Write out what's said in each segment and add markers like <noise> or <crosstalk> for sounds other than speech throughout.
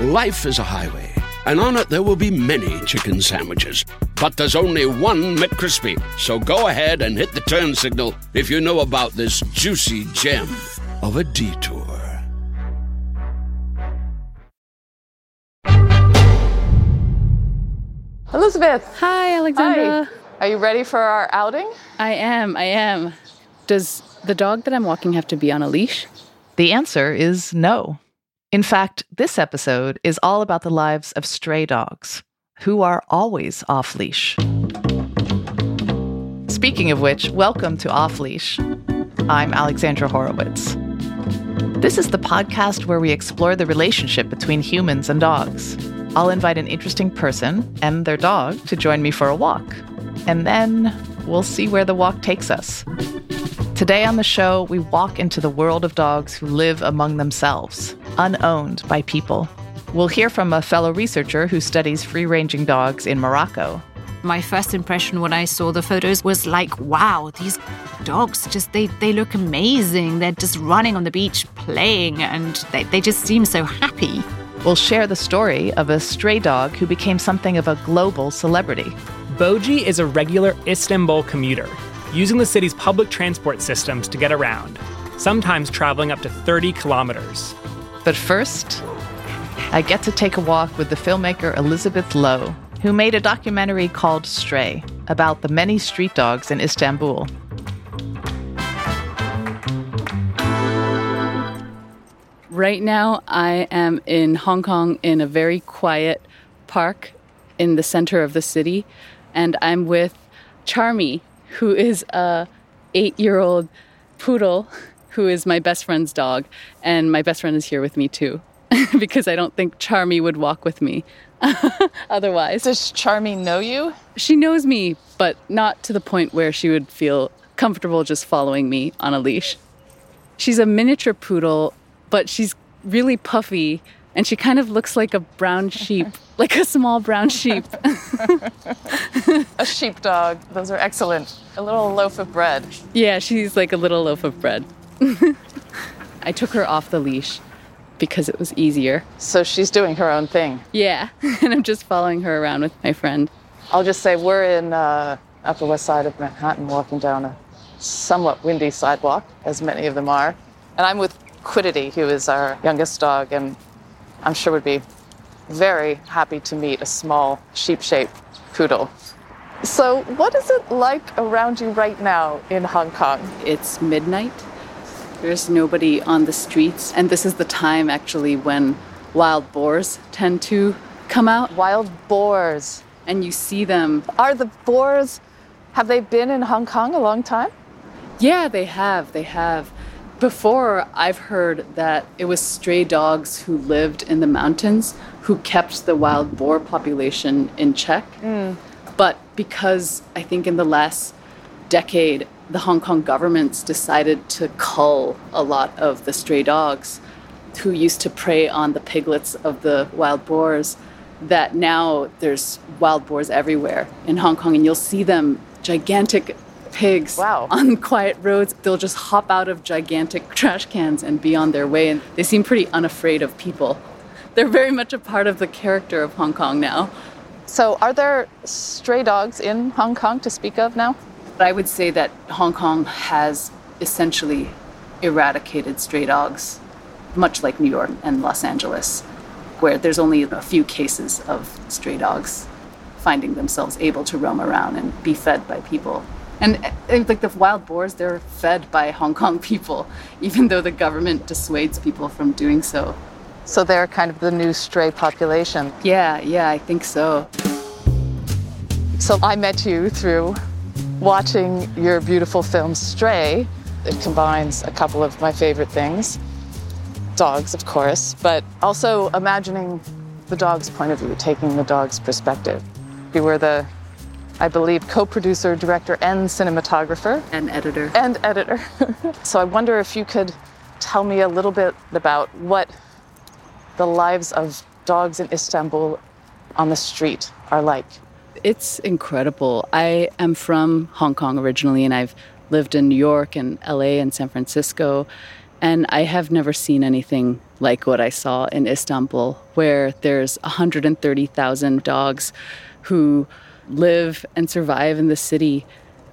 Life is a highway, and on it there will be many chicken sandwiches. But there's only one McCrispy. So go ahead and hit the turn signal if you know about this juicy gem of a detour. Elizabeth, Hi, Alexandra. are you ready for our outing? I am, I am. Does the dog that I'm walking have to be on a leash? The answer is no. In fact, this episode is all about the lives of stray dogs, who are always off leash. Speaking of which, welcome to Off Leash. I'm Alexandra Horowitz. This is the podcast where we explore the relationship between humans and dogs. I'll invite an interesting person and their dog to join me for a walk, and then we'll see where the walk takes us. Today on the show, we walk into the world of dogs who live among themselves, unowned by people. We'll hear from a fellow researcher who studies free ranging dogs in Morocco. My first impression when I saw the photos was like, wow, these dogs just they, they look amazing. They're just running on the beach playing and they, they just seem so happy. We'll share the story of a stray dog who became something of a global celebrity. Boji is a regular Istanbul commuter, using the city's public transport systems to get around, sometimes traveling up to 30 kilometers. But first, I get to take a walk with the filmmaker Elizabeth Lo, who made a documentary called Stray about the many street dogs in Istanbul. Right now, I am in Hong Kong in a very quiet park in the center of the city, and I'm with Charmy, who is a eight-year-old poodle who is my best friend's dog, and my best friend is here with me too, <laughs> because I don't think Charmy would walk with me <laughs> otherwise. Does Charmy know you? She knows me, but not to the point where she would feel comfortable just following me on a leash. She's a miniature poodle, but she's really puffy and she kind of looks like a brown sheep, <laughs> like a small brown sheep. A sheepdog. Those are excellent. A little loaf of bread. yeah, she's like a little loaf of bread. <laughs> I took her off the leash because it was easier. So she's doing her own thing. Yeah, <laughs> and I'm just following her around with my friend. I'll just say we're in uh, Upper West Side of Manhattan, walking down a somewhat windy sidewalk, as many of them are. And I'm with Quiddity, who is our youngest dog, and I'm sure would be very happy to meet a small sheep-shaped poodle. So, what is it like around you right now in Hong Kong? It's midnight, There's nobody on the streets, and this is the time actually when wild boars tend to come out. Wild boars. And you see them. Are the boars, have they been in Hong Kong a long time? Yeah, they have. They have. Before, I've heard that it was stray dogs who lived in the mountains who kept the wild boar population in check. Mm. But because I think in the last decade, the Hong Kong governments decided to cull a lot of the stray dogs who used to prey on the piglets of the wild boars, that now there's wild boars everywhere in Hong Kong, and you'll see them gigantic pigs wow. on <laughs> quiet roads. They'll just hop out of gigantic <laughs> trash cans and be on their way, and they seem pretty unafraid of people. They're very much a part of the character of Hong Kong now. So, are there stray dogs in Hong Kong to speak of now? I would say that Hong Kong has essentially eradicated stray dogs, much like New York and Los Angeles, where there's only a few cases of stray dogs finding themselves able to roam around and be fed by people. And uh, like the wild boars, they're fed by Hong Kong people, <laughs> even though the government dissuades people from doing so. So they're kind of the new stray population. Yeah, yeah, I think so. So I met you through watching your beautiful film Stray. It combines a couple of my favorite things dogs, of course, but also imagining the dog's point of view, taking the dog's perspective. You were the I believe, co producer, director, and cinematographer. And editor. And editor. <laughs> so I wonder if you could tell me a little bit about what the lives of dogs in Istanbul on the street are like. It's incredible. I am from Hong Kong originally, and I've lived in New York and LA and San Francisco. And I have never seen anything like what I saw in Istanbul, where there's 130,000 dogs who live and survive in the city,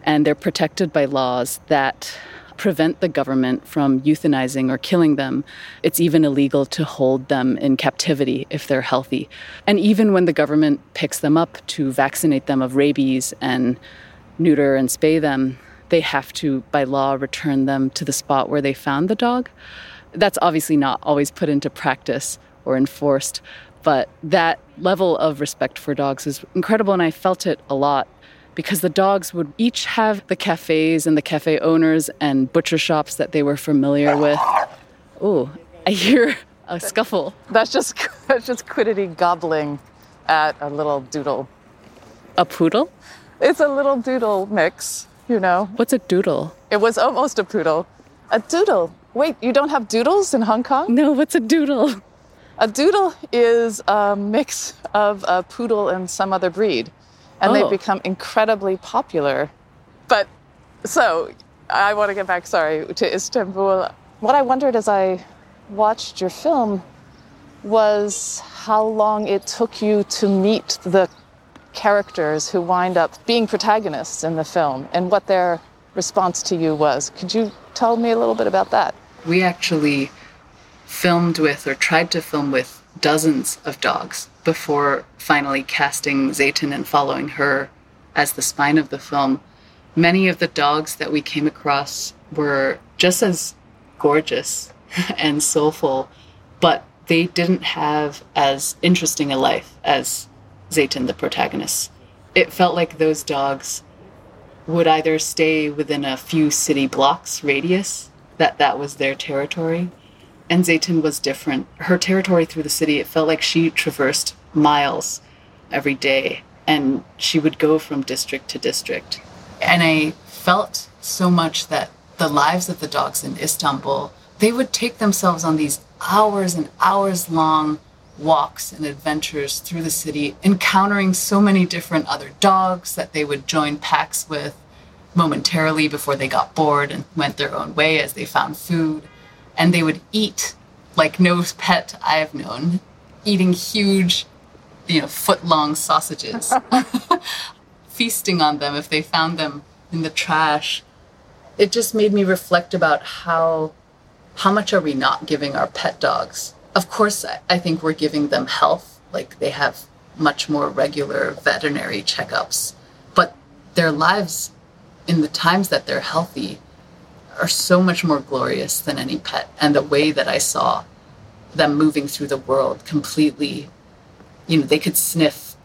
and they're protected by laws that prevent the government from euthanizing or killing them. It's even illegal to hold them in captivity if they're healthy. And even when the government picks them up to vaccinate them of rabies and neuter and spay them, they have to, by law, return them to the spot where they found the dog. That's obviously not always put into practice or enforced, but that level of respect for dogs is incredible, and I felt it a lot because the dogs would each have the cafes and the cafe owners and butcher shops that they were familiar with. Oh, I hear a scuffle. That's just <laughs> that's just Quiddity gobbling at a little doodle. A poodle? It's a little doodle mix, you know. What's a doodle? It was almost a poodle. A doodle. Wait, you don't have doodles in Hong Kong? No, what's a doodle? A doodle is a mix of a poodle and some other breed, and Oh. they've become incredibly popular. But so I want to get back, sorry, to Istanbul. What I wondered as I watched your film was how long it took you to meet the characters who wind up being protagonists in the film and what their response to you was. Could you tell me a little bit about that? We actually filmed with or tried to film with dozens of dogs before finally casting Zeytin and following her as the spine of the film. Many of the dogs that we came across were just as gorgeous <laughs> and soulful, but they didn't have as interesting a life as Zeytin, the protagonist. It felt like those dogs would either stay within a few city blocks radius, that that was their territory, and Zayton was different. Her territory through the city, it felt like she traversed miles every day, and she would go from district to district. And I felt so much that the lives of the dogs in Istanbul, they would take themselves on these hours and hours long walks and adventures through the city, encountering so many different other dogs that they would join packs with momentarily before they got bored and went their own way as they found food. And they would eat like no pet I've known, eating huge, you know, foot long sausages, <laughs> feasting on them if they found them in the trash. It just made me reflect about how how much are we not giving our pet dogs? Of course, I- I think we're giving them health, like they have much more regular veterinary checkups, but their lives in the times that they're healthy are so much more glorious than any pet. And the way that I saw them moving through the world completely, you know, they could sniff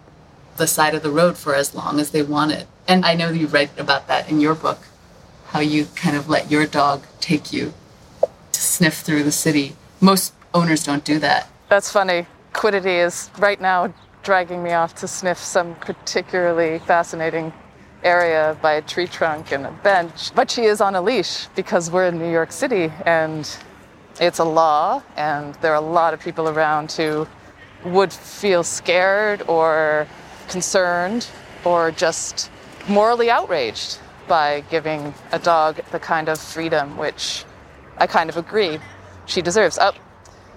the side of the road for as long as they wanted. And I know you write about that in your book, how you kind of let your dog take you to sniff through the city. Most owners don't do that. That's funny. Quiddity is right now dragging me off to sniff some particularly fascinating area by a tree trunk and a bench. But she is on a leash because we're in New York City and it's a law, and there are a lot of people around who would feel scared or concerned or just morally outraged by giving a dog the kind of freedom which I kind of agree she deserves. Oh,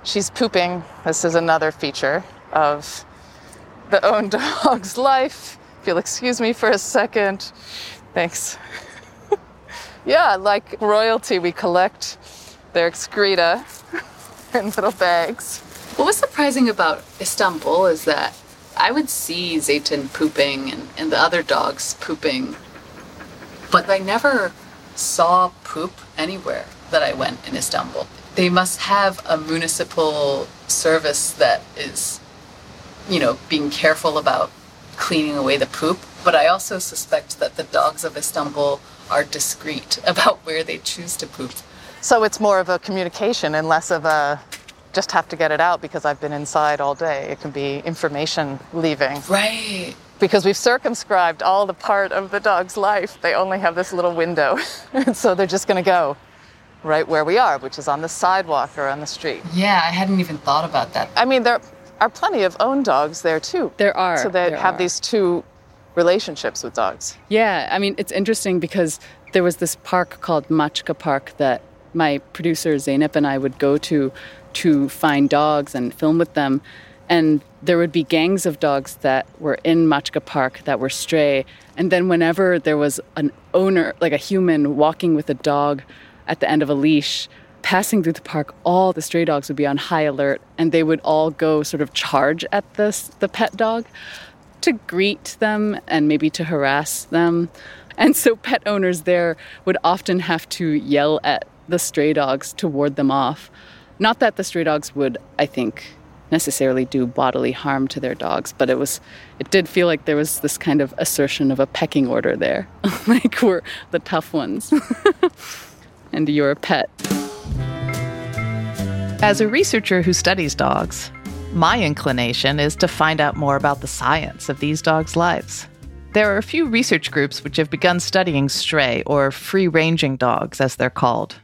she's pooping. This is another feature of the own <laughs> dog's life. If you'll excuse me for a second. Thanks. <laughs> yeah, like royalty, we collect their excreta <laughs> in little bags. What was surprising about Istanbul is that I would see Zeytin pooping and, and the other dogs pooping, but I never saw poop anywhere that I went in Istanbul. They must have a municipal service that is, you know, being careful about cleaning away the poop. But I also suspect that the dogs of Istanbul are discreet <laughs> about where they choose to poop. So it's more of a communication and less of a just have to get it out because I've been inside all day. It can be information leaving. Right. Because we've circumscribed all the part of the dog's life. They only have this little window. <laughs> and so they're just going to go right where we are, which is on the sidewalk or on the street. Yeah, I hadn't even thought about that. I mean, there are plenty of own dogs there too. There are. So they have are. these two relationships with dogs. Yeah, I mean, it's interesting because there was this park called Maçka Park that my producer Zeynep and I would go to to find dogs and film with them. And there would be gangs of dogs that were in Maçka Park that were stray. And then whenever there was an owner, like a human, walking with a dog at the end of a leash, passing through the park, all the stray dogs would be on high alert and they would all go sort of charge at this, the pet dog to greet them and maybe to harass them. And so pet owners there would often have to yell at the stray dogs to ward them off. Not that the stray dogs would, I think, necessarily do bodily harm to their dogs, but it was it did feel like there was this kind of assertion of a pecking order there. <laughs> like we're the tough ones. <laughs> and you're a pet. As a researcher who studies dogs, my inclination is to find out more about the science of these dogs' lives. There are a few research groups which have begun studying stray or free ranging dogs, as they're called.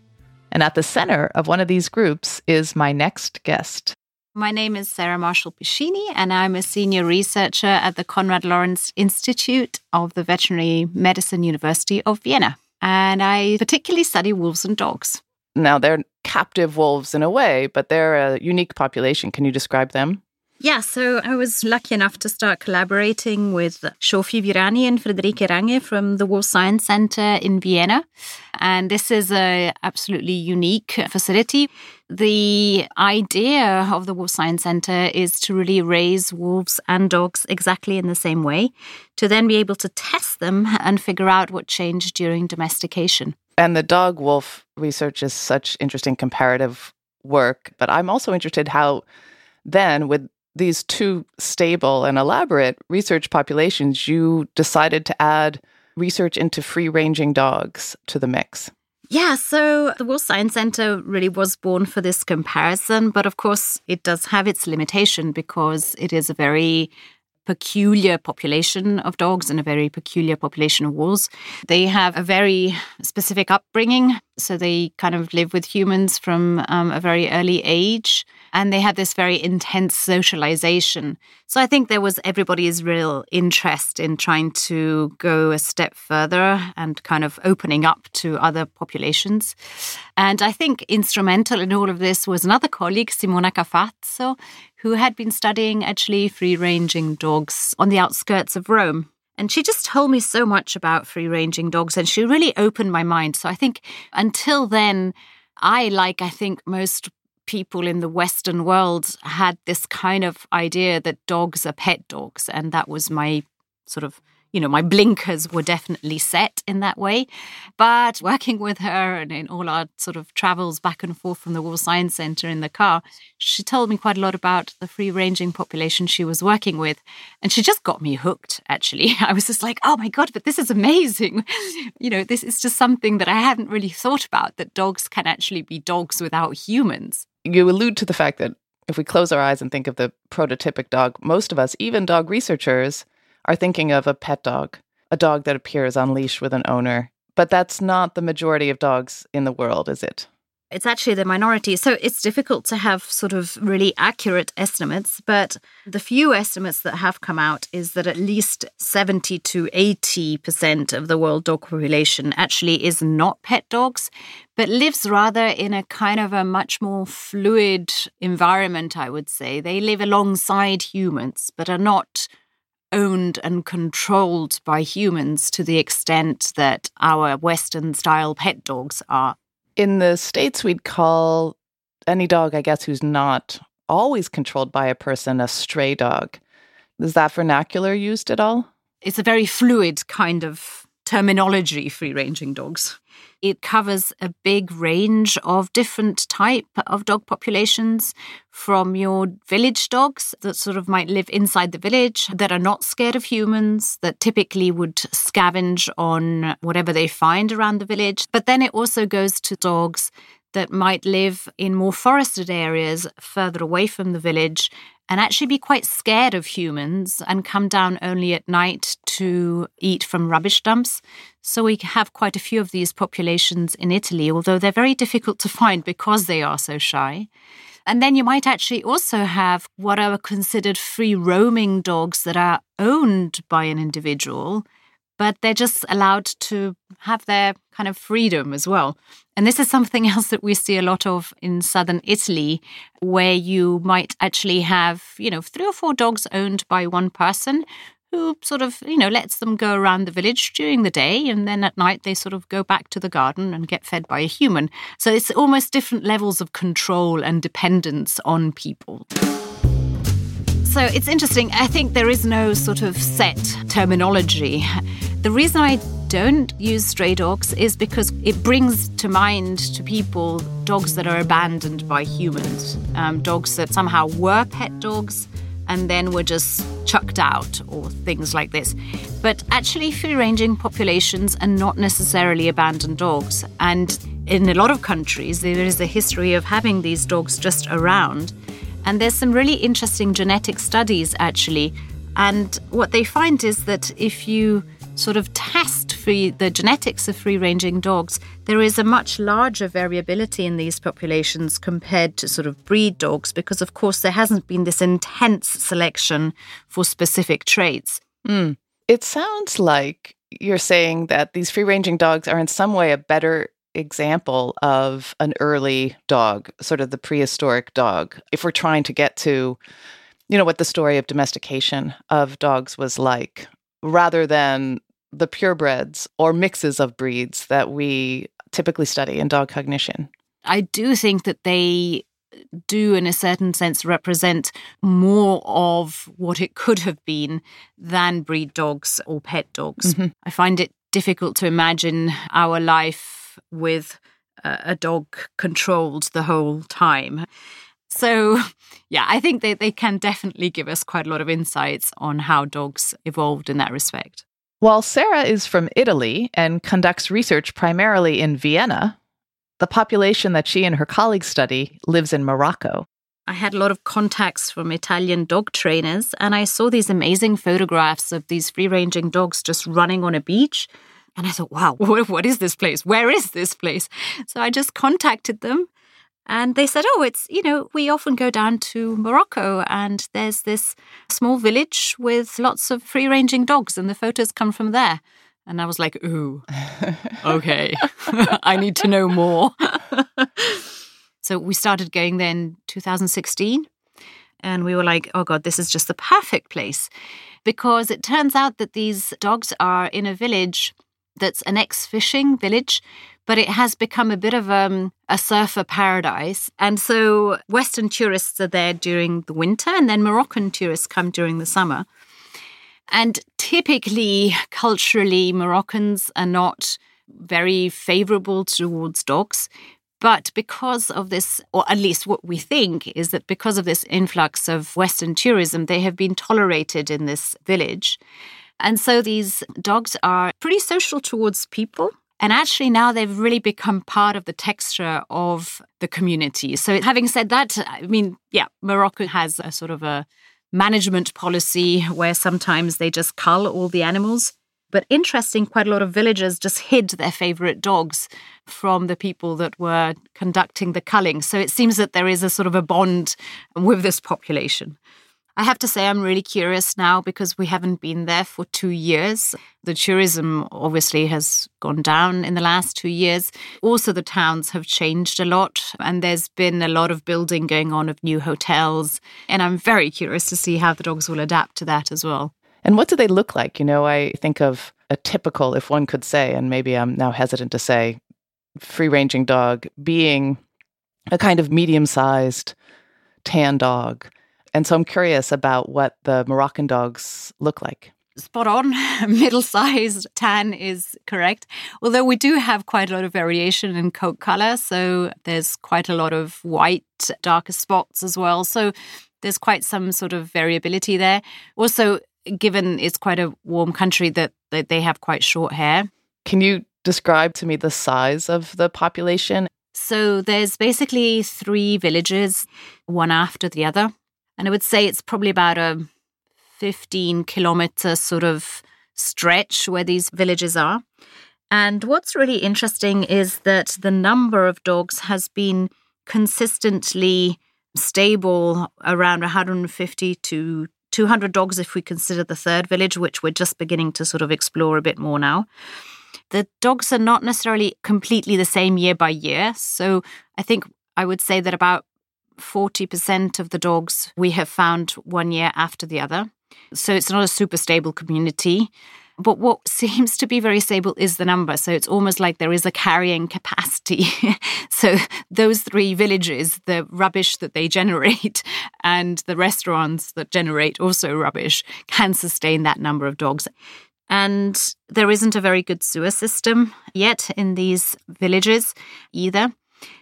And at the center of one of these groups is my next guest. My name is Sarah Marshall Pescini, and I'm a senior researcher at the Konrad Lorenz Institute of the Veterinary Medicine University of Vienna. And I particularly study wolves and dogs. Now, they're captive wolves in a way, but they're a unique population. Can you describe them? Yeah, so I was lucky enough to start collaborating with Sophie Virányi and Friederike Range from the Wolf Science Center in Vienna. And this is a absolutely unique facility. The idea of the Wolf Science Center is to really raise wolves and dogs exactly in the same way, to then be able to test them and figure out what changed during domestication. And the dog wolf research is such interesting comparative work, but I'm also interested how then with these two stable and elaborate research populations, you decided to add research into free ranging dogs to the mix. Yeah, so the Wolf Science Center really was born for this comparison, but of course it does have its limitation because it is a very peculiar population of dogs and a very peculiar population of wolves. They have a very specific upbringing. So they kind of live with humans from um, a very early age and they have this very intense socialization. So I think there was everybody's real interest in trying to go a step further and kind of opening up to other populations. And I think instrumental in all of this was another colleague, Simona Cafazzo, who had been studying actually free ranging dogs on the outskirts of Rome. And she just told me so much about free ranging dogs and she really opened my mind. So I think until then, I, like I think most people in the Western world, had this kind of idea that dogs are pet dogs. And that was my sort of you know, my blinkers were definitely set in that way. But working with her and in all our sort of travels back and forth from the Wolf Science Center in the car, she told me quite a lot about the free ranging population she was working with. And she just got me hooked, actually. <laughs> I was just like, oh my God, but this is amazing. <laughs> you know, this is just something that I hadn't really thought about that dogs can actually be dogs without humans. You allude to the fact that if we close our eyes and think of the prototypic dog, most of us, even dog researchers, are thinking of a pet dog, a dog that appears on leash with an owner. But that's not the majority of dogs in the world, is it? It's actually the minority. So it's difficult to have sort of really accurate estimates, but the few estimates that have come out is that at least 70 to 80% of the world dog population actually is not pet dogs, but lives rather in a kind of a much more fluid environment, I would say. They live alongside humans, but are not owned and controlled by humans to the extent that our Western style pet dogs are. In the States, we'd call any dog, I guess, who's not always controlled by a person a stray dog. Is that vernacular used at all? It's a very fluid kind of terminology, free ranging dogs. It covers a big range of different type of dog populations from your village dogs that sort of might live inside the village that are not scared of humans that typically would scavenge on whatever they find around the village. But then it also goes to dogs that might live in more forested areas further away from the village and actually be quite scared of humans and come down only at night to eat from rubbish dumps. So we have quite a few of these populations in Italy, although they're very difficult to find because they are so shy. And then you might actually also have what are considered free roaming dogs that are owned by an individual but they're just allowed to have their kind of freedom as well. And this is something <laughs> else that we see a lot of in southern Italy, where you might actually have, you know, three or four dogs owned by one person who sort of, you know, lets them go around the village during the day and then at night they sort of go back to the garden and get fed by a human. So it's almost different levels of control and dependence on people. So it's interesting. I think there is no sort of set terminology. The reason I don't use stray dogs is because it brings to mind to people dogs that are abandoned by humans, um, dogs that somehow were pet dogs and then were just chucked out or things like this. But actually, free ranging populations are not necessarily abandoned dogs. And in a lot of countries, there is a history of having these dogs just around. And there's some really interesting genetic studies actually. And what they find is that if you sort of test free the genetics of free ranging dogs, there is a much larger variability in these populations compared to sort of breed dogs because of course there hasn't been this intense selection for specific traits. Mm. It sounds like you're saying that these free ranging dogs are in some way a better example of an early dog, sort of the prehistoric dog. If we're trying to get to, you know, what the story of domestication of dogs was like, rather than the purebreds or mixes of breeds that we typically study in dog cognition. I do think that they do, in a certain sense, represent more of what it could have been than breed dogs or pet dogs. Mm-hmm. I find it difficult to imagine our life with a dog controlled the whole time. So, yeah, I think they, they can definitely give us quite a lot of insights on how dogs evolved in that respect. While Sarah is from Italy and conducts research primarily in Vienna, the population that she and her colleagues study lives in Morocco. I had a lot of contacts from Italian dog trainers, and I saw these amazing photographs of these free ranging dogs just running on a beach and I thought, wow, <laughs> what, what is this place? Where is this place? So I just contacted them and they said, oh, it's, you know, we often go down to Morocco and there's this small village with lots of free ranging dogs and the photos come from there. And I was like, ooh, <laughs> okay, <laughs> I need to know more. so we started going there in 2016 and we were like, oh God, this is just the perfect place because it turns out that these dogs are in a village that's an ex fishing village, but it has become a bit of um, a surfer paradise. And so Western tourists are there during the winter, and then Moroccan tourists come during the summer. And typically, culturally, Moroccans are not very favorable towards dogs. But because of this, or at least what we think is that because of this influx of Western tourism, they have been tolerated in this village. And so these dogs are pretty social towards people. And actually, now they've really become part of the texture of the community. So, having said that, I mean, yeah, Morocco has a sort of a management policy where sometimes they just cull all the animals. But interesting, quite a lot of villagers just hid their favorite dogs from the people that were conducting the culling. So it seems that there is a sort of a bond with this population. I have to say, I'm really curious now because we haven't been there for two years. The tourism obviously has gone down in the last two years. Also, the towns have changed a lot, and there's been a lot of building going on of new hotels. And I'm very curious to see how the dogs will adapt to that as well. And what do they look like? You know, I think of a typical, if one could say, and maybe I'm now hesitant to say, free ranging dog being a kind of medium sized tan dog. And so I'm curious about what the Moroccan dogs look like. Spot on. <laughs> Middle sized tan is correct. Although we do have quite a lot of variation in coat color. So there's quite a lot of white, darker spots as well. So there's quite some sort of variability there. Also, given it's quite a warm country, that, that they have quite short hair. Can you describe to me the size of the population? So there's basically three villages, one after the other. And I would say it's probably about a 15 kilometer sort of stretch where these villages are. And what's really interesting is that the number of dogs has been consistently stable around 150 to 200 dogs if we consider the third village, which we're just beginning to sort of explore a bit more now. The dogs are not necessarily completely the same year by year. So I think I would say that about 40% of the dogs we have found one year after the other. So it's not a super stable community. But what <laughs> seems to be very stable is the number. So it's almost like there is a carrying capacity. <laughs> so those three villages, the rubbish that they <laughs> generate and the restaurants that generate also rubbish, can sustain that number of dogs. And there isn't a very good sewer system yet in these villages either.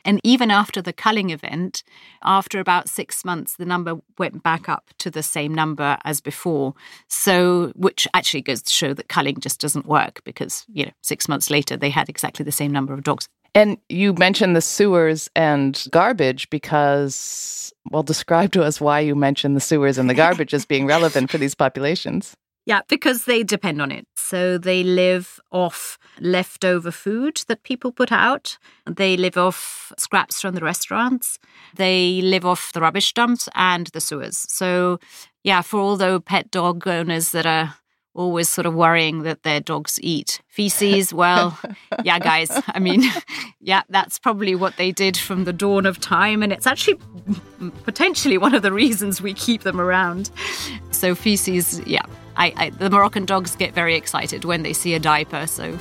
And even after the culling event, after about six months, the number went back up to the same number as before. So, which actually goes to show that culling just doesn't work because, you know, six months later, they had exactly the same number of dogs. And you mentioned the sewers and garbage because, well, describe to us why you mentioned the sewers and the <laughs> garbage as being relevant for these populations. Yeah, because they depend on it. So they live off leftover food that people put out. They live off scraps from the restaurants. They live off the rubbish dumps and the sewers. So, yeah, for all those pet dog owners that are always sort of worrying that their dogs eat feces. <laughs> Well, yeah, guys, I mean, <laughs> yeah, that's probably what they did from the dawn of time. And it's actually potentially one of the reasons we keep them around. So, feces, yeah. I, I, the Moroccan dogs get very excited when they see a diaper. So,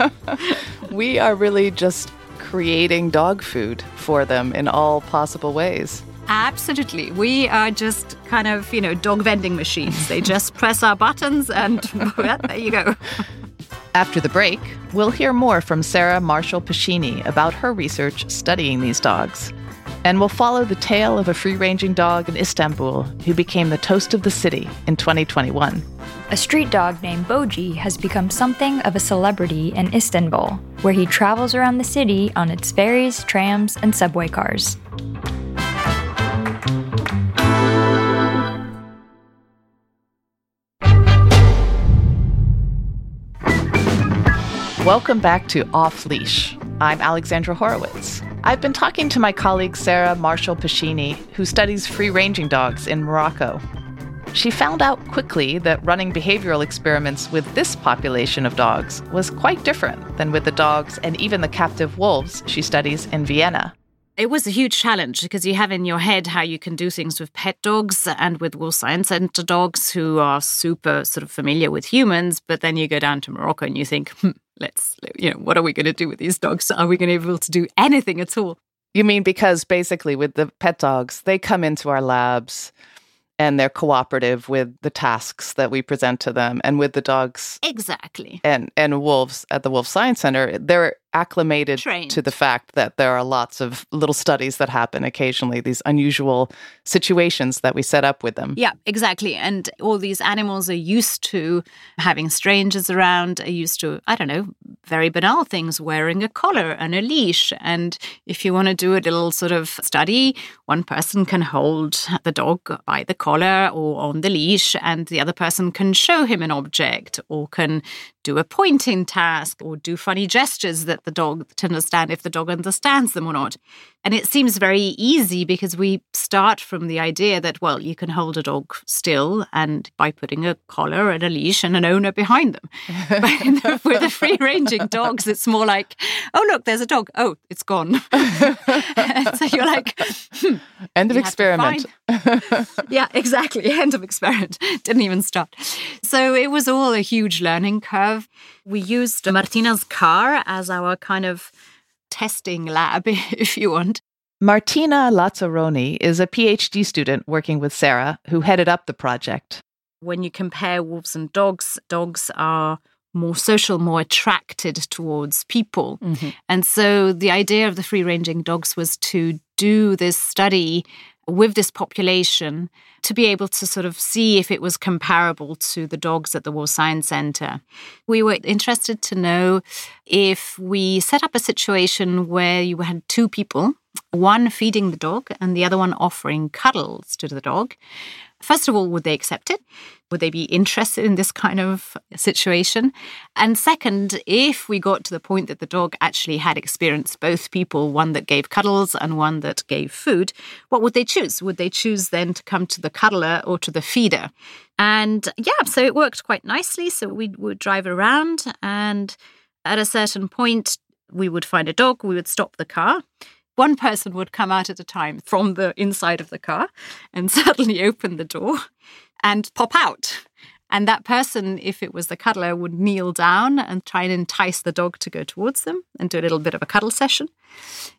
<laughs> we are really just creating dog food for them in all possible ways. Absolutely. We are just kind of, you know, dog vending machines. They just <laughs> press our buttons and <laughs> well, there you go. After the break, we'll hear more from Sarah Marshall Pescini about her research studying these dogs. And we'll follow the tale of a free ranging dog in Istanbul who became the toast of the city in 2021. A street dog named Boji has become something of a celebrity in Istanbul, where he travels around the city on its ferries, trams, and subway cars. Welcome back to Off Leash. I'm Alexandra Horowitz. I've been talking to my colleague Sarah Marshall Pescini, who studies free ranging dogs in Morocco. She found out quickly that running behavioral experiments with this population of dogs was quite different than with the dogs and even the captive wolves she studies in Vienna. It was a huge challenge because you have in your head how you can do things with pet dogs and with Wolf Science Center dogs who are super sort of familiar with humans. But then you go down to Morocco and you think, hmm, let's, you know, what are we going to do with these dogs? Are we going to be able to do anything at all? You mean because basically with the pet dogs, they come into our labs and they're cooperative with the tasks that we present to them and with the dogs Exactly. and and wolves at the wolf science center they're acclimated Trained. to the fact that there are lots of little studies that happen occasionally these unusual situations that we set up with them Yeah, exactly. And all these animals are used to having strangers around, are used to, I don't know, very banal things, wearing a collar and a leash. And if you want to do a little sort of study, one person can hold the dog by the collar or on the leash, and the other person can show him an object or can do a pointing task or do funny gestures that the dog to understand if the dog understands them or not. And it seems very easy because we start from the idea that, well, you can hold a dog still and by putting a collar and a leash and an owner behind them. <laughs> but with the free ranging dogs, it's more like, oh, look, there's a dog. Oh, it's gone. <laughs> So you're like, hmm, end of you have to experiment yeah, exactly. <laughs> End of experiment. Didn't even start. So it was all a huge learning curve. We used Martina's car as our kind of testing lab, <laughs> if you want. martina lazzaroni is a phd student working with sarah who headed up the project When you compare wolves and dogs, dogs are more social, more attracted towards people. Mm-hmm. And so the idea of the free ranging dogs was to do this study with this population to be able to sort of see if it was comparable to the dogs at the Wolf Science Center. We were interested to know if we set up a situation where you had two people, one feeding the dog and the other one offering cuddles to the dog. First of all, would they accept it? Would they be interested in this kind of situation? And second, if we got to the point that the dog actually had experienced both people, one that gave cuddles and one that gave food, what would they choose? Would they choose then to come to the cuddler or to the feeder? And yeah, so it worked quite nicely. So we would drive around, and at a certain point, we would find a dog, we would stop the car. One person would come out at a time from the inside of the car and <laughs> suddenly open the door and pop out. And that person, if it was the cuddler, would kneel down and try and entice the dog to go towards them and do a little bit of a cuddle session.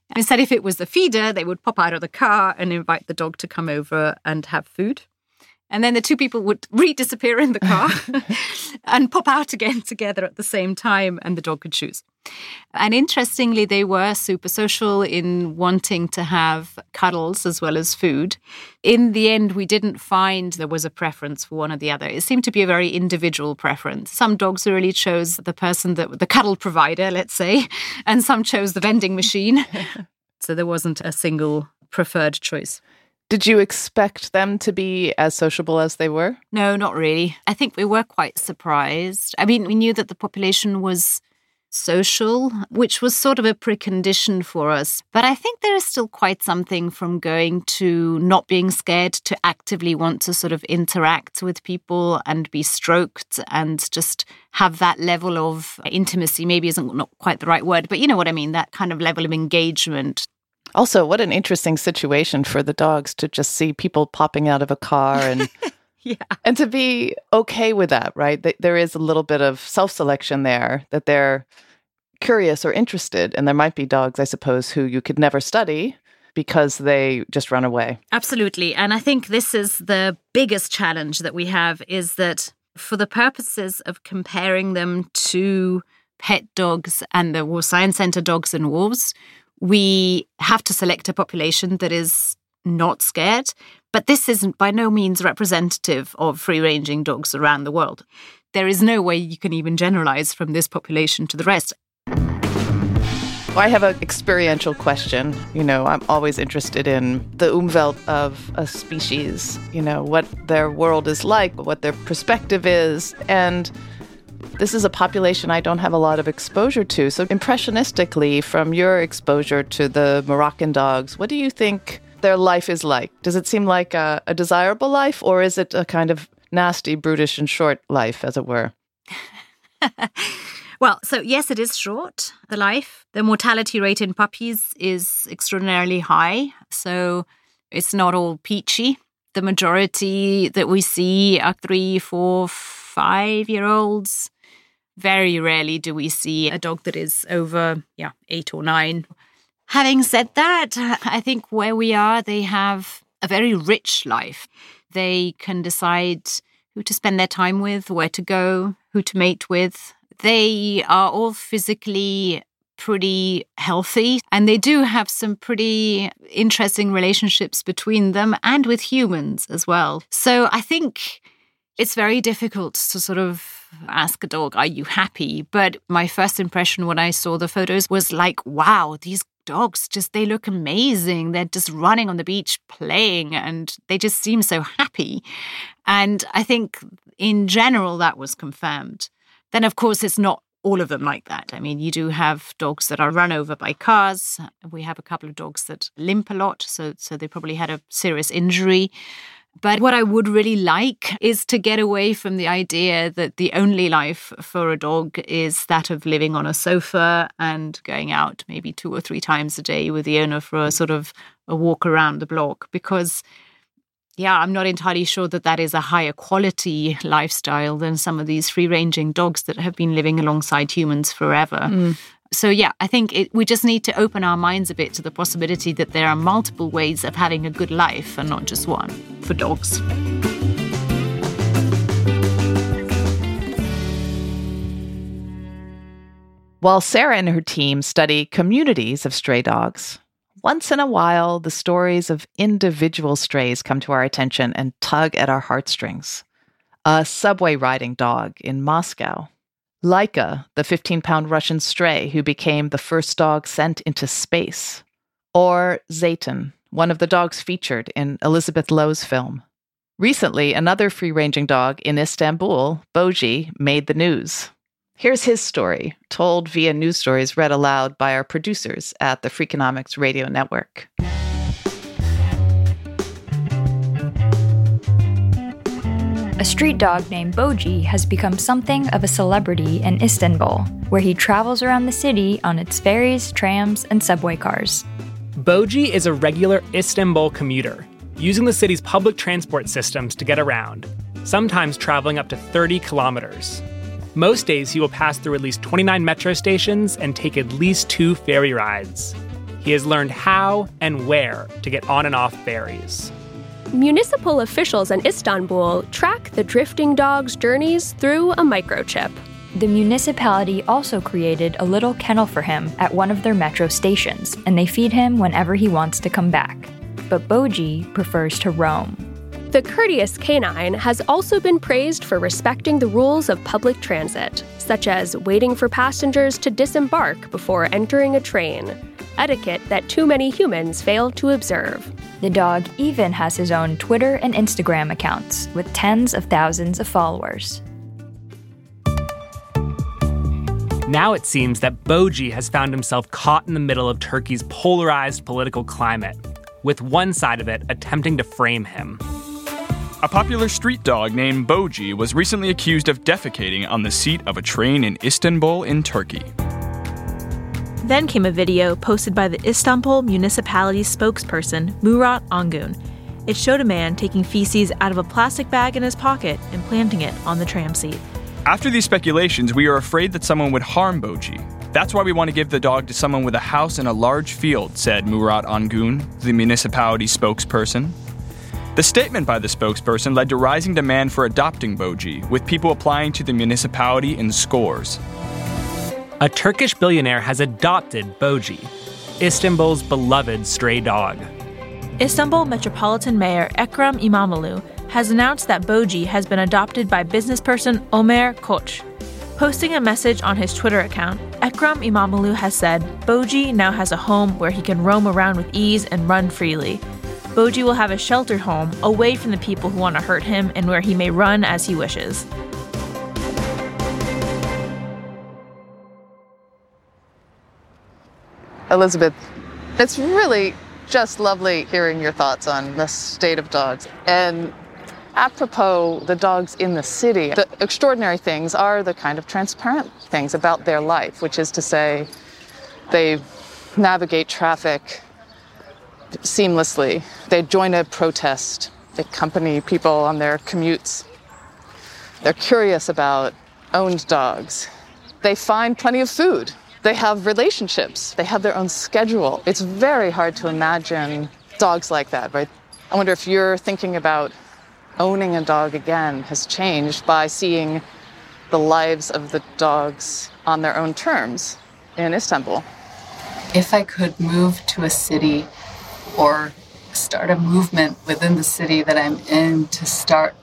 And instead, if it was the feeder, they would pop out of the car and invite the dog to come over and have food. And then the two people would re disappear in the car <laughs> <laughs> and pop out again together at the same time, and the dog could choose. And interestingly, they were super social in wanting to have cuddles as well as food. In the end, we didn't find there was a preference for one or the other. It seemed to be a very individual preference. Some dogs really chose the person that the cuddle provider, let's say, <laughs> and some chose the vending machine. <laughs> so there wasn't a single preferred choice. Did you expect them to be as sociable as they were? No, not really. I think we were quite surprised. I mean, we knew that the population was social, which was sort of a precondition for us. But I think there is still quite something from going to not being scared to actively want to sort of interact with people and be stroked and just have that level of intimacy. Maybe isn't not quite the right word, but you know what I mean, that kind of level of engagement. Also, what an interesting situation for the dogs to just see people popping out of a car and <laughs> <laughs> Yeah. and to be okay with that, right? Th- There is a little bit of self-selection there that they're curious or interested and there might be dogs, I suppose, who you could never study because they just run away. Absolutely. And I think this is the biggest challenge that we have is that for the purposes of comparing them to pet dogs and the Wolf Science Center dogs and wolves, we have to select a population that is not scared. But this isn't by no means representative of free ranging dogs around the world. There is no way you can even generalize from this population to the rest. I have an experiential question. You know, I'm always interested in the umwelt of a species, you know, what their world is like, what their perspective is. And this is a population I don't have a lot of exposure to. So, impressionistically, from your exposure to the Moroccan dogs, what do you think their life is like? Does it seem like a, a desirable life, or is it a kind of nasty, brutish, and short life, as it were? <laughs> Well, so yes, it is short, the life. The mortality rate in puppies is extraordinarily high. So it's not all peachy. The majority that we see are three, four, five year olds. Very rarely do we see a dog that is over, yeah, eight or nine. Having said that, I think where we are, they have a very rich life They can decide who to spend their time with, where to go, who to mate with. They are all physically pretty healthy and they do have some pretty interesting relationships between them and with humans as well. So I think it's very difficult to sort of ask a dog, Are you happy? But my first impression when I saw the photos was like, Wow, these dogs just they look amazing they're just running on the beach playing and they just seem so happy and i think in general that was confirmed then of course it's not all of them like that. I mean, you do have dogs that are run over by cars. We have a couple of dogs that limp a lot, so so they probably had a serious injury. But what I would really like is to get away from the idea that the only life for a dog is that of living on a sofa and going out maybe two or three times a day with the owner for a sort of a walk around the block. Because, yeah, I'm not entirely sure that that is a higher quality lifestyle than some of these free ranging dogs that have been living alongside humans forever. Mm so yeah, I think it, we just need to open our minds a bit to the possibility that there are multiple ways of having a good life and not just one for dogs. While Sarah and her team study communities of stray dogs, once in a while the stories of individual strays come to our attention and tug at our heartstrings. A subway riding dog in Moscow Laika, the 15 pound Russian stray who became the first dog sent into space. Or Zeytin, one of the dogs featured in Elizabeth Lo's film. Recently, another free ranging dog in Istanbul, Boji, made the news. Here's his story, told via news stories read aloud by our producers at the Freakonomics Radio Network. A street dog named Boji has become something of a celebrity in Istanbul, where he travels around the city on its ferries, trams, and subway cars. Boji is a regular Istanbul commuter, using the city's public transport systems to get around, sometimes traveling up to 30 kilometers. Most days, he will pass through at least 29 metro stations and take at least two ferry rides. He has learned how and where to get on and off ferries. Municipal officials in Istanbul track the drifting dog's journeys through a microchip. The municipality also created a little kennel for him at one of their metro stations, and they feed him whenever he wants to come back. But Boji prefers to roam. The courteous canine has also been praised for respecting the rules of public transit, such as waiting for passengers to disembark before entering a train, etiquette that too many humans fail to observe. The dog even has his own Twitter and Instagram accounts with tens of thousands of followers. Now it seems that Boji has found himself caught in the middle of Turkey's polarized political climate, with one side of it attempting to frame him. A popular street dog named Boji was recently accused of defecating on the seat of a train in Istanbul in Turkey. Then came a video posted by the Istanbul municipality spokesperson, Murat Ongun. It showed a man taking feces out of a plastic bag in his pocket and planting it on the tram seat. After these speculations, we are afraid that someone would harm Boji. That's why we want to give the dog to someone with a house and a large field, said Murat Ongun, the municipality spokesperson. The statement by the spokesperson led to rising demand for adopting Boji, with people applying to the municipality in scores. A Turkish billionaire has adopted Boji, Istanbul's beloved stray dog. Istanbul Metropolitan Mayor Ekrem İmamoğlu has announced that Boji has been adopted by businessperson Ömer Koç. Posting a message on his Twitter account, Ekrem İmamoğlu has said Boji now has a home where he can roam around with ease and run freely. Boji will have a sheltered home away from the people who want to hurt him and where he may run as he wishes. Elizabeth, it's really just lovely hearing your thoughts on the state of dogs. And apropos the dogs in the city, the extraordinary things are the kind of transparent things about their life, which is to say, they navigate traffic seamlessly. They join a protest, they accompany people on their commutes. They're curious about owned dogs. They find plenty of food they have relationships, they have their own schedule. It's very hard to imagine dogs like that, right? I wonder if you're thinking about owning a dog again has changed by seeing the lives of the dogs on their own terms in Istanbul. If I could move to a city or start a movement within the city that I'm in to start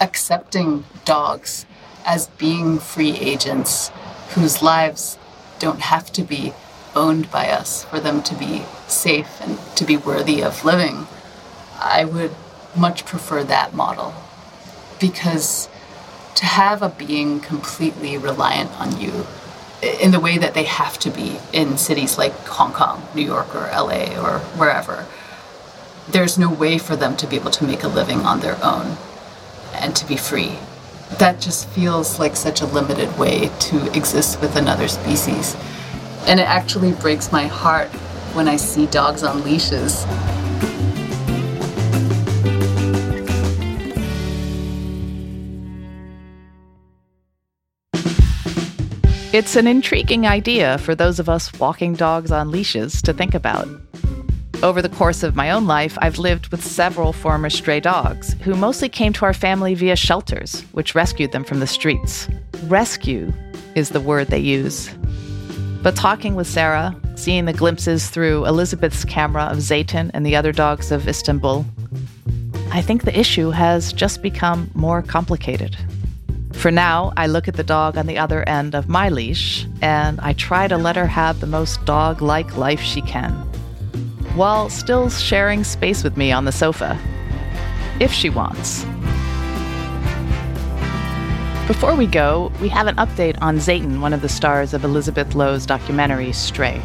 accepting dogs as being free agents whose lives don't have to be owned by us for them to be safe and to be worthy of living, I would much prefer that model. Because to have a being completely reliant on you in the way that they have to be in cities like Hong Kong, New York, or LA, or wherever, there's no way for them to be able to make a living on their own and to be free. That just feels like such a limited way to exist with another species. And it actually breaks my heart when I see dogs on leashes. It's an intriguing idea for those of us walking dogs on leashes to think about. Over the course of my own life, I've lived with several former stray dogs who mostly came to our family via shelters, which rescued them from the streets. Rescue is the word they use. But talking with Sarah, seeing the glimpses through Elizabeth's camera of Zeytin and the other dogs of Istanbul, I think the issue has just become more complicated. For now, I look at the dog on the other end of my leash and I try to let her have the most dog like life she can, while still sharing space with me on the sofa, if she wants. Before we go, we have an update on Zeytin, one of the stars of Elizabeth Lo's documentary Stray.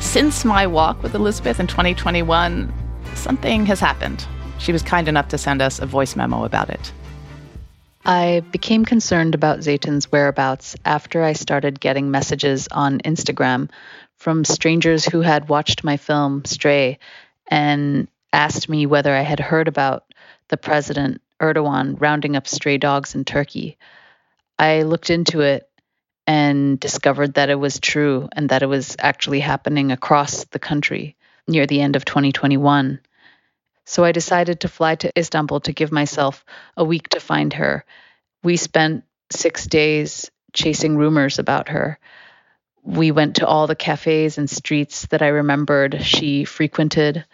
Since my walk with Elizabeth in 2021, something has happened. She was kind enough to send us a voice memo about it. I became concerned about Zeytin's whereabouts after I started getting messages on Instagram from strangers who had watched my film Stray and asked me whether I had heard about the president Erdogan rounding up stray dogs in Turkey. I looked into it and discovered that it was true and that it was actually happening across the country near the end of 2021. So I decided to fly to Istanbul to give myself a week to find her. We spent six days chasing rumors about her. We went to all the cafes and streets that I remembered she frequented.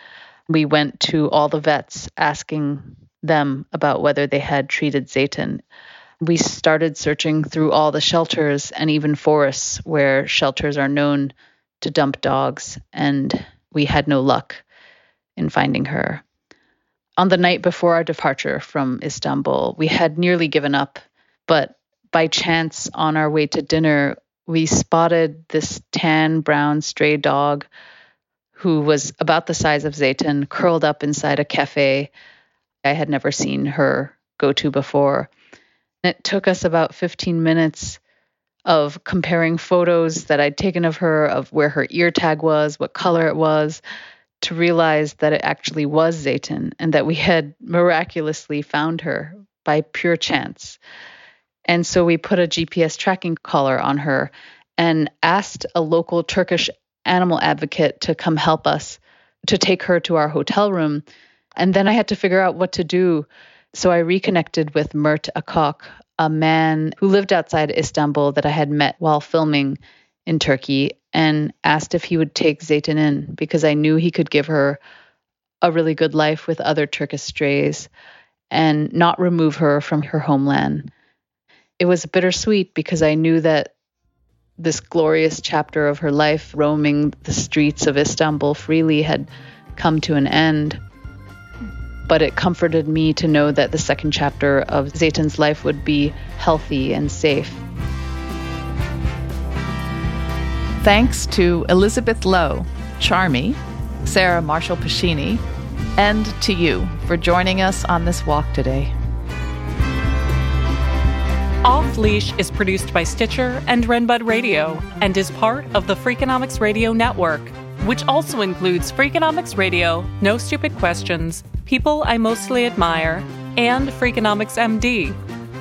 We went to all the vets asking them about whether they had treated Zeytin. We started searching through all the shelters and even forests where shelters are known to dump dogs, and we had no luck in finding her. On the night before our departure from Istanbul, we had nearly given up, but by chance on our way to dinner, we spotted this tan brown stray dog who was about the size of Zeytin, curled up inside a cafe I had never seen her go to before. It took us about 15 minutes of comparing photos that I'd taken of her, of where her ear tag was, what color it was, to realize that it actually was Zeytin and that we had miraculously found her by pure chance. And so we put a GPS tracking collar on her and asked a local Turkish animal advocate to come help us to take her to our hotel room. And then I had to figure out what to do. So I reconnected with Mert Akok, a man who lived outside Istanbul that I had met while filming in Turkey and asked if he would take Zeytin in because I knew he could give her a really good life with other Turkish strays and not remove her from her homeland. It was bittersweet because I knew that this glorious chapter of her life, roaming the streets of Istanbul freely, had come to an end. But it comforted me to know that the second chapter of Zeytin's life would be healthy and safe. Thanks to Elizabeth Lo, Charmy, Sarah Marshall Pescini, and to you for joining us on this walk today. Off Leash is produced by Stitcher and Renbud Radio and is part of the Freakonomics Radio Network, which also includes Freakonomics Radio, No Stupid Questions, People I Mostly Admire, and Freakonomics MD.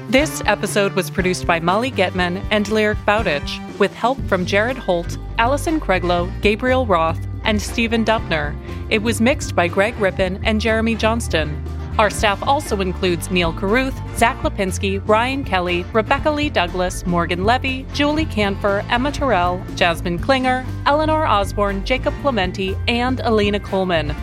This episode was produced by Molly Getman and Lyric Bowditch, with help from Jared Holt, Allison Craiglow, Gabriel Roth, and Stephen Dupner. It was mixed by Greg Rippin and Jeremy Johnston. Our staff also includes Neil Carruth, Zack Lapinski, Ryan Kelly, Rebecca Lee Douglas, Morgan Levy, Julie Kanfer, Emma Tyrrell, Jasmine Klinger, Eleanor Osborne, Jacob Clemente, and Alina Kulman.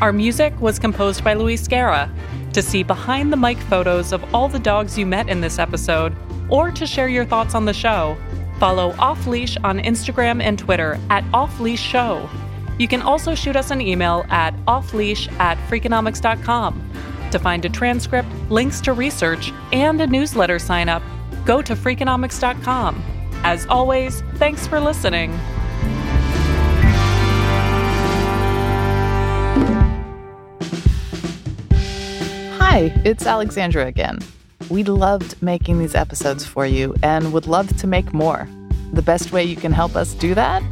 Our music was composed by Luis Guerra. To see behind the mic photos of all the dogs you met in this episode, or to share your thoughts on the show, follow Off Leash on Instagram and Twitter at Off Leash Show. You can also shoot us an email at offleash at freakonomics.com. To find a transcript, links to research, and a newsletter sign up, go to freakonomics.com. As always, thanks for listening. Hi, it's Alexandra again. We loved making these episodes for you and would love to make more. The best way you can help us do that?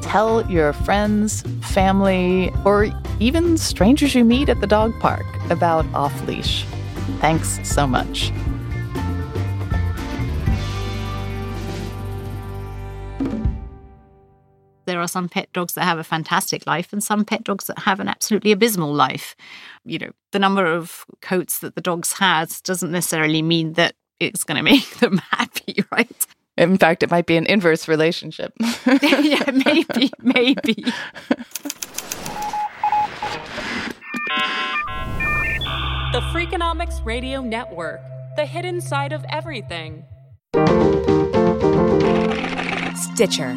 Tell your friends, family, or even strangers you meet at the dog park about Off Leash. Thanks so much. There are some pet dogs that have a fantastic life and some pet dogs that have an absolutely abysmal life. You know, the number of coats that the dogs has doesn't necessarily mean that it's going <laughs> to make them happy, right? In fact, it might be an inverse relationship. <laughs> yeah, maybe, maybe. The Freakonomics Radio Network, the hidden side of everything. Stitcher.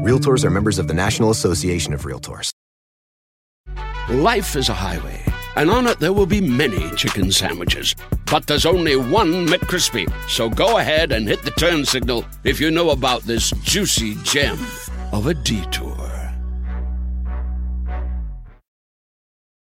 Realtors are members of the National Association of Realtors. Life is a highway, and on it there will be many chicken sandwiches. But there's only one McCrispy. So go ahead and hit the turn signal if you know about this juicy gem of a detour.